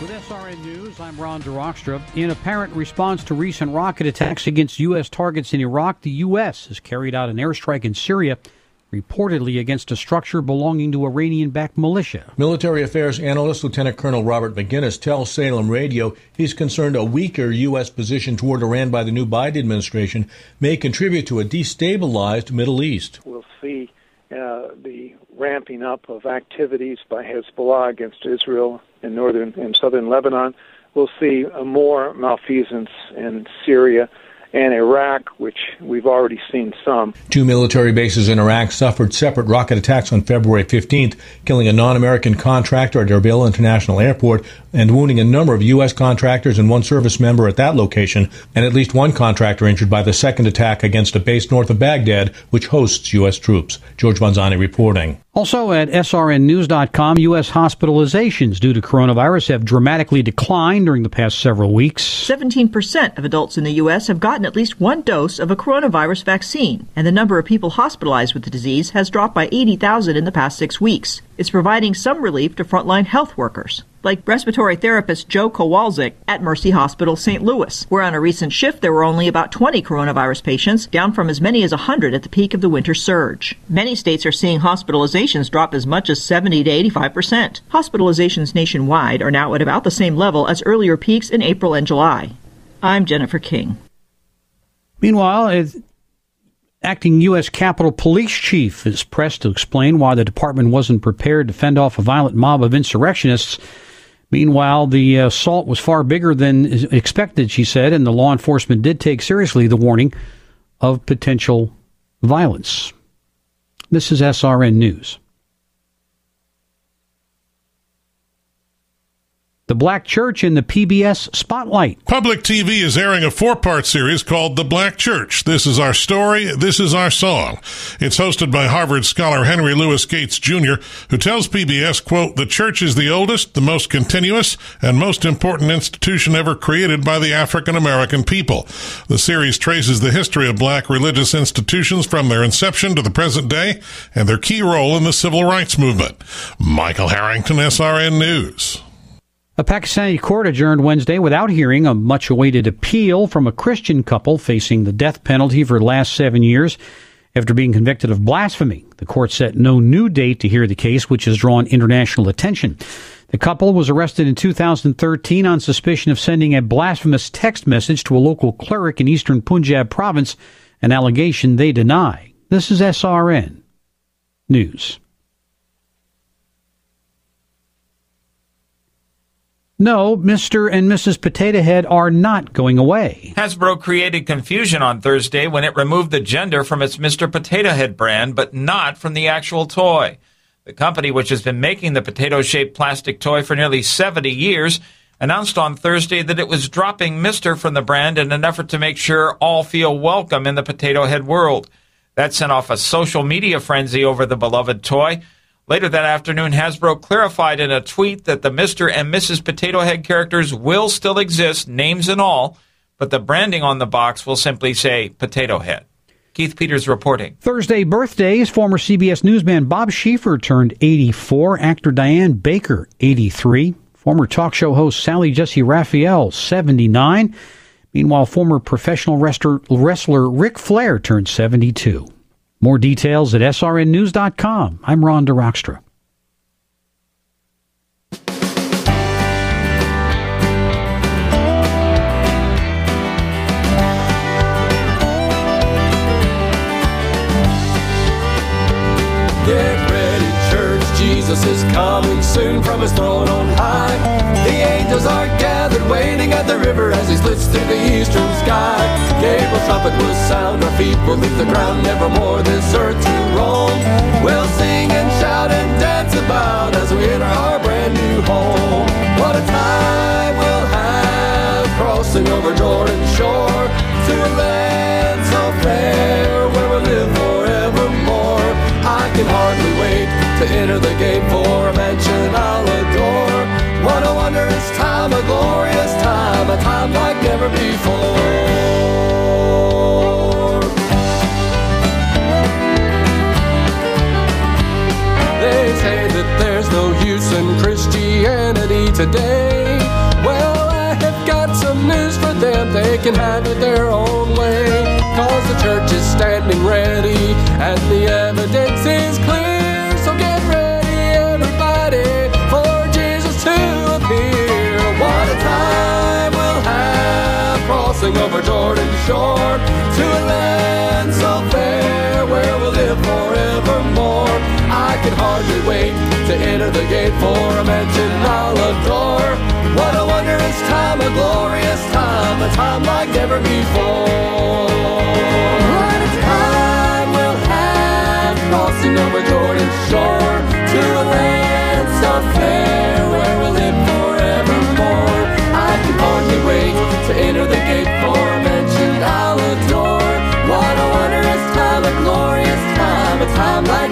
With SRN News, I'm Ron DeRockstra. In apparent response to recent rocket attacks against U.S. targets in Iraq, the U.S. has carried out an airstrike in Syria, reportedly against a structure belonging to Iranian backed militia. Military affairs analyst Lieutenant Colonel Robert Maginnis tells Salem Radio he's concerned a weaker U.S. position toward Iran by the new Biden administration may contribute to a destabilized Middle East. we'll see uh, the ramping up of activities by Hezbollah against Israel in northern and southern Lebanon. We'll see uh, more malfeasance in Syria and Iraq, which we've already seen some. Two military bases in Iraq suffered separate rocket attacks on February 15th, killing a non-American contractor at Erbil International Airport and wounding a number of U.S. contractors and one service member at that location, and at least one contractor injured by the second attack against a base north of Baghdad, which hosts U.S. troops. George Manzani reporting. Also at srnnews.com, U.S. hospitalizations due to coronavirus have dramatically declined during the past several weeks. 17% of adults in the U.S. have gotten at least one dose of a coronavirus vaccine, and the number of people hospitalized with the disease has dropped by 80,000 in the past six weeks. It's providing some relief to frontline health workers, like respiratory therapist Joe Kowalczyk at Mercy Hospital St. Louis, where on a recent shift there were only about 20 coronavirus patients, down from as many as 100 at the peak of the winter surge. Many states are seeing hospitalizations drop as much as 70 to 85%. Hospitalizations nationwide are now at about the same level as earlier peaks in April and July. I'm Jennifer King. Meanwhile, acting U.S. Capitol Police Chief is pressed to explain why the department wasn't prepared to fend off a violent mob of insurrectionists. Meanwhile, the assault was far bigger than expected, she said, and the law enforcement did take seriously the warning of potential violence. This is SRN News. The Black Church in the PBS Spotlight. Public TV is airing a four part series called The Black Church. This is our story. This is our song. It's hosted by Harvard scholar Henry Louis Gates Jr., who tells PBS, quote, the church is the oldest, the most continuous, and most important institution ever created by the African American people. The series traces the history of black religious institutions from their inception to the present day and their key role in the civil rights movement. Michael Harrington, SRN News. A Pakistani court adjourned Wednesday without hearing a much awaited appeal from a Christian couple facing the death penalty for the last seven years after being convicted of blasphemy. The court set no new date to hear the case, which has drawn international attention. The couple was arrested in 2013 on suspicion of sending a blasphemous text message to a local cleric in eastern Punjab province, an allegation they deny. This is SRN News. No, Mr. and Mrs. Potato Head are not going away. Hasbro created confusion on Thursday when it removed the gender from its Mr. Potato Head brand, but not from the actual toy. The company, which has been making the potato shaped plastic toy for nearly 70 years, announced on Thursday that it was dropping Mr. from the brand in an effort to make sure all feel welcome in the potato head world. That sent off a social media frenzy over the beloved toy. Later that afternoon, Hasbro clarified in a tweet that the Mr. and Mrs. Potato Head characters will still exist, names and all, but the branding on the box will simply say Potato Head. Keith Peters reporting. Thursday birthdays, former CBS newsman Bob Schieffer turned 84, actor Diane Baker 83, former talk show host Sally Jessy Raphael 79. Meanwhile, former professional wrestler, wrestler Ric Flair turned 72. More details at srnnews.com. I'm Ron DeRockstra. Jesus is coming soon from his throne on high. The angels are gathered, waiting at the river as he splits through the eastern sky. Gabriel's trumpet will sound, our feet will leave the ground, nevermore this earth to roam. We'll sing and shout and dance about as we enter our brand new home. What a time we'll have crossing over Jordan's shore to a land so fair where we'll live forevermore. I can hardly wait to enter the gate for a mansion I'll adore. What a wondrous time, a glorious time, a time like never before. They say that there's no use in Christianity today. Well, I have got some news for them, they can have it their own way. Cause the church is standing ready, and the evidence is clear. Crossing over Jordan's shore to a land so fair where we'll live forevermore. I can hardly wait to enter the gate for a mansion I'll adore. What a wondrous time, a glorious time, a time like never before. What a time we'll have crossing over Jordan's shore to a land so fair time like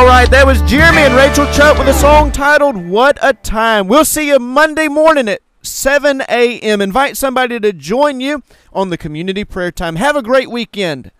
All right, that was Jeremy and Rachel Chupp with a song titled What a Time. We'll see you Monday morning at 7 a.m. Invite somebody to join you on the community prayer time. Have a great weekend.